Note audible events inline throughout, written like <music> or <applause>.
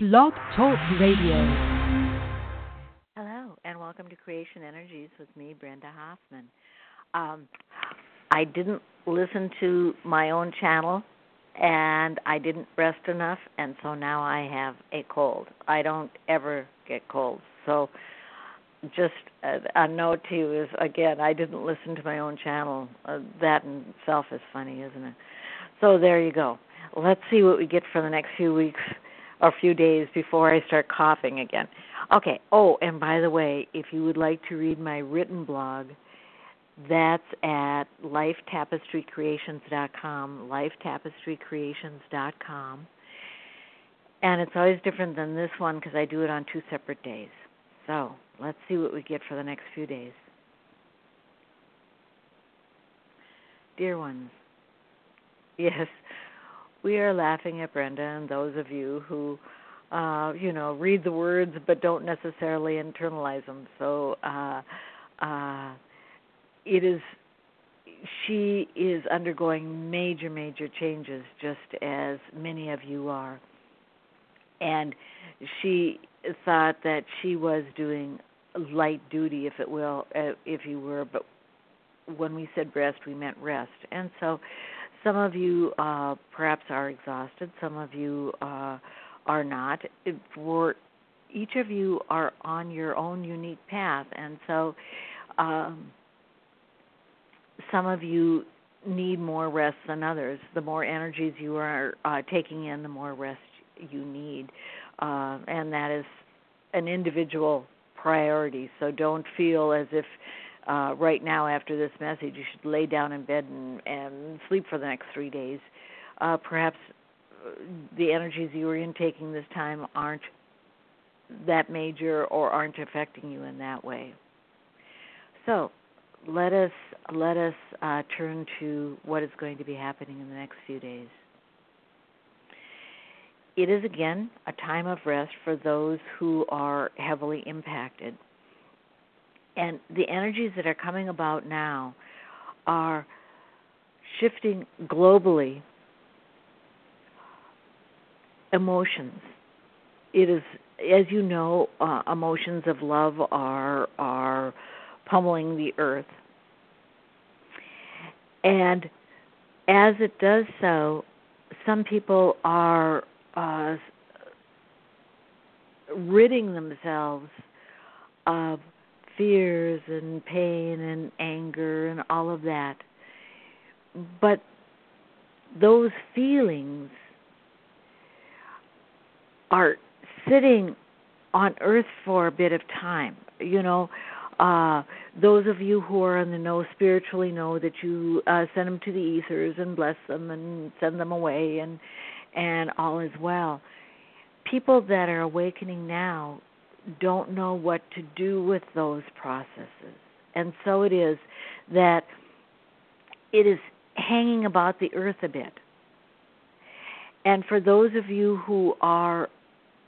Blog Talk Radio. Hello, and welcome to Creation Energies with me, Brenda Hoffman. Um, I didn't listen to my own channel, and I didn't rest enough, and so now I have a cold. I don't ever get colds, so just a, a note to you is again, I didn't listen to my own channel. Uh, that in itself is funny, isn't it? So there you go. Let's see what we get for the next few weeks a few days before I start coughing again. Okay. Oh, and by the way, if you would like to read my written blog, that's at lifetapestrycreations.com, lifetapestrycreations.com. And it's always different than this one because I do it on two separate days. So let's see what we get for the next few days. Dear ones, <laughs> yes, we are laughing at Brenda and those of you who uh, you know, read the words but don't necessarily internalize them. So uh, uh, it is she is undergoing major, major changes, just as many of you are. And she thought that she was doing light duty, if it will, uh, if you were, but when we said rest, we meant rest. And so some of you uh, perhaps are exhausted. Some of you uh, are not. For each of you are on your own unique path, and so um, some of you need more rest than others. The more energies you are uh, taking in, the more rest you need, uh, and that is an individual priority. So don't feel as if uh, right now after this message, you should lay down in bed and, and sleep for the next three days. Uh, perhaps uh, the energies you are intaking this time aren't that major or aren't affecting you in that way. So let us let us uh, turn to what is going to be happening in the next few days. It is again a time of rest for those who are heavily impacted and the energies that are coming about now are shifting globally emotions. It is, as you know, uh, emotions of love are are pummeling the earth, and as it does so, some people are uh, ridding themselves of fears and pain and anger and all of that. But those feelings are sitting on earth for a bit of time. You know, uh, those of you who are in the know spiritually know that you uh, send them to the ethers and bless them and send them away and and all is well. People that are awakening now don't know what to do with those processes. And so it is that it is hanging about the earth a bit. And for those of you who are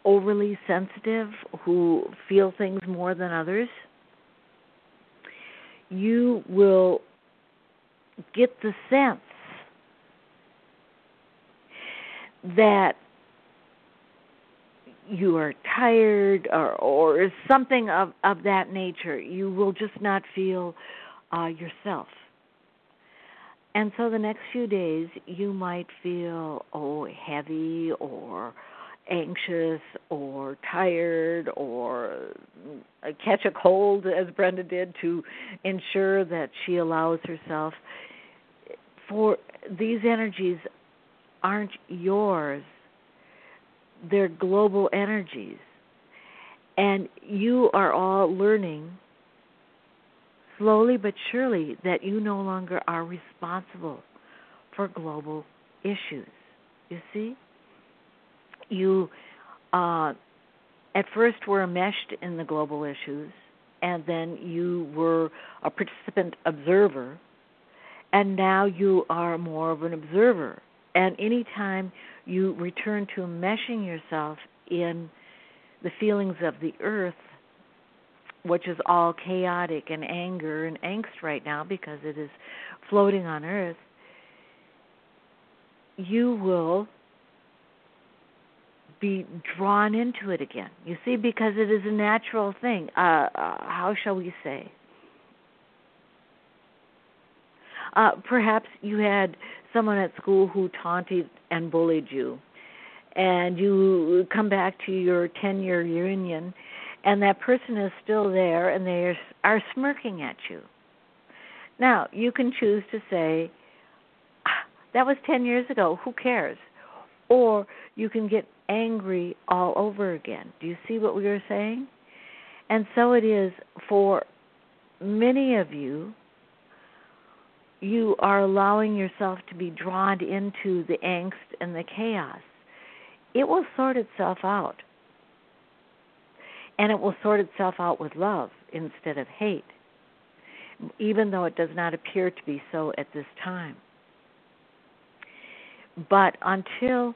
overly sensitive, who feel things more than others, you will get the sense that you are tired or or something of of that nature you will just not feel uh yourself. And so the next few days you might feel oh heavy or anxious or tired or catch a cold as Brenda did to ensure that she allows herself. For these energies aren't yours they're global energies. And you are all learning slowly but surely that you no longer are responsible for global issues. You see? You uh, at first were enmeshed in the global issues, and then you were a participant observer, and now you are more of an observer. And anytime you return to meshing yourself in the feelings of the earth, which is all chaotic and anger and angst right now because it is floating on earth, you will be drawn into it again. You see, because it is a natural thing. Uh, uh, how shall we say? Uh, perhaps you had someone at school who taunted and bullied you, and you come back to your 10 year reunion, and that person is still there and they are, smirking at you. Now, you can choose to say, ah, that was 10 years ago, who cares? Or you can get angry all over again. Do you see what we are saying? And so it is for many of you you are allowing yourself to be drawn into the angst and the chaos, it will sort itself out. And it will sort itself out with love instead of hate, even though it does not appear to be so at this time. But until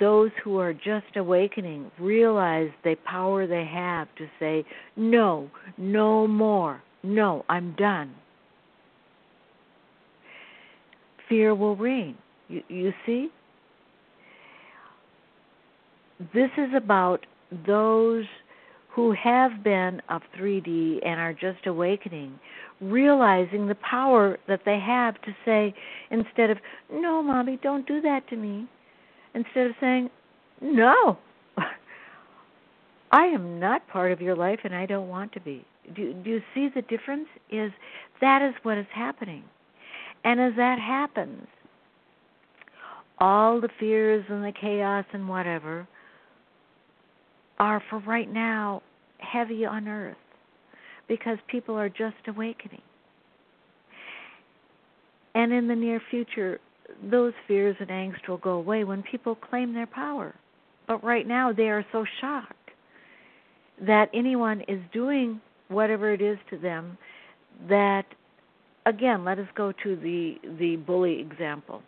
those who are just awakening realize the power they have to say, no, no more, no, I'm done fear will reign. You, you see? This is about those who have been of 3D and are just awakening, realizing the power that they have to say, instead of, no, mommy, don't do that to me, instead of saying, no, <laughs> I am not part of your life and I don't want to be. Do, do you see the difference? Is that is what is happening. And as that happens, all the fears and the chaos and whatever are for right now heavy on earth because people are just awakening. And in the near future, those fears and angst will go away when people claim their power. But right now, they are so shocked that anyone is doing whatever it is to them that again, let us go to the the bully example.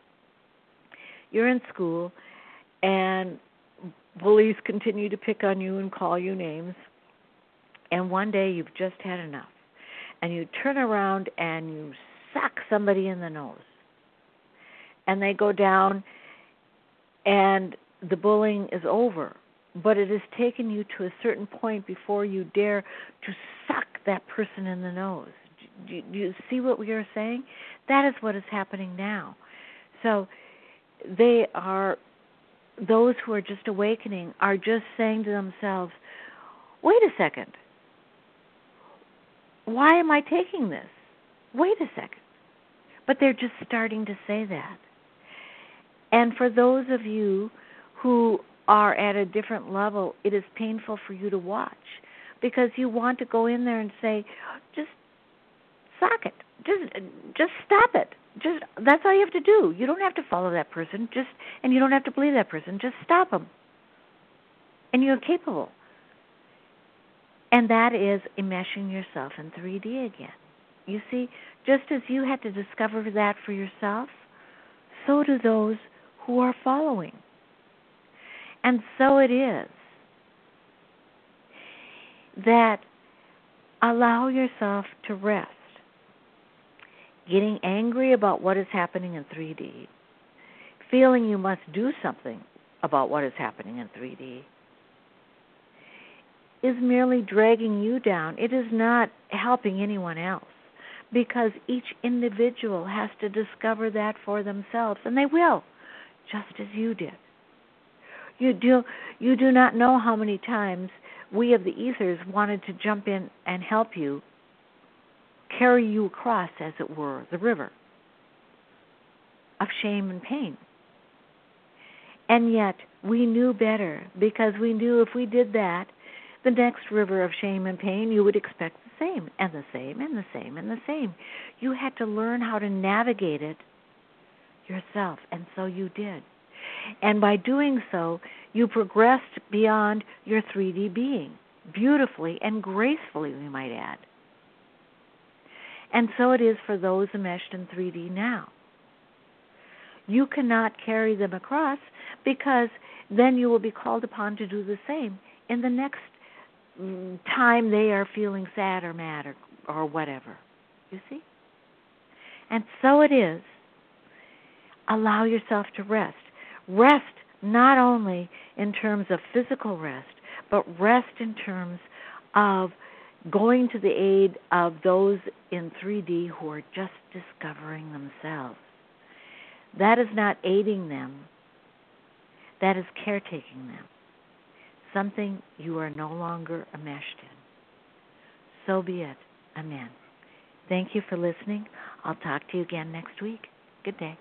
You're in school, and bullies continue to pick on you and call you names. And one day you've just had enough, and you turn around and you sock somebody in the nose, and they go down, and the bullying is over. But it has taken you to a certain point before you dare to suck that person in the nose do, you see what we are saying? That is what is happening now. So they are those who are just awakening are just saying to themselves, "Wait a second. Why am I taking this? Wait a second." But they're just starting to say that. And for those of you who are at a different level, it is painful for you to watch because you want to go in there and say, just sock it. Just just stop it. Just that's all you have to do. You don't have to follow that person. Just and you don't have to believe that person. Just stop them. And you're capable. And that is enmeshing yourself in 3D again. You see, just as you had to discover that for yourself, so do those who are following. And so it is that allow yourself to rest getting angry about what is happening in 3D, feeling you must do something about what is happening in 3D, is merely dragging you down. It is not helping anyone else because each individual has to discover that for themselves, and they will, just as you did. You do you do not know how many times we of the ethers wanted to jump in and help you carry you across, as it were, the river of shame and pain. And yet, we knew better because we knew if we did that, the next river of shame and pain, you would expect the same, and the same, and the same, and the same. You had to learn how to navigate it yourself, and so you did. And by doing so, you progressed beyond your 3D being, beautifully and gracefully, we might add. And so it is for those enmeshed in 3D now. You cannot carry them across because then you will be called upon to do the same in the next mm, time they are feeling sad or mad or, or whatever. You see? And so it is. Allow yourself to rest. Rest not only in terms of physical rest, but rest in terms of going to the aid of those in 3D who are just discovering themselves. That is not aiding them, that is caretaking them. Something you are no longer enmeshed in. So be it. Amen. Thank you for listening. I'll talk to you again next week. Good day.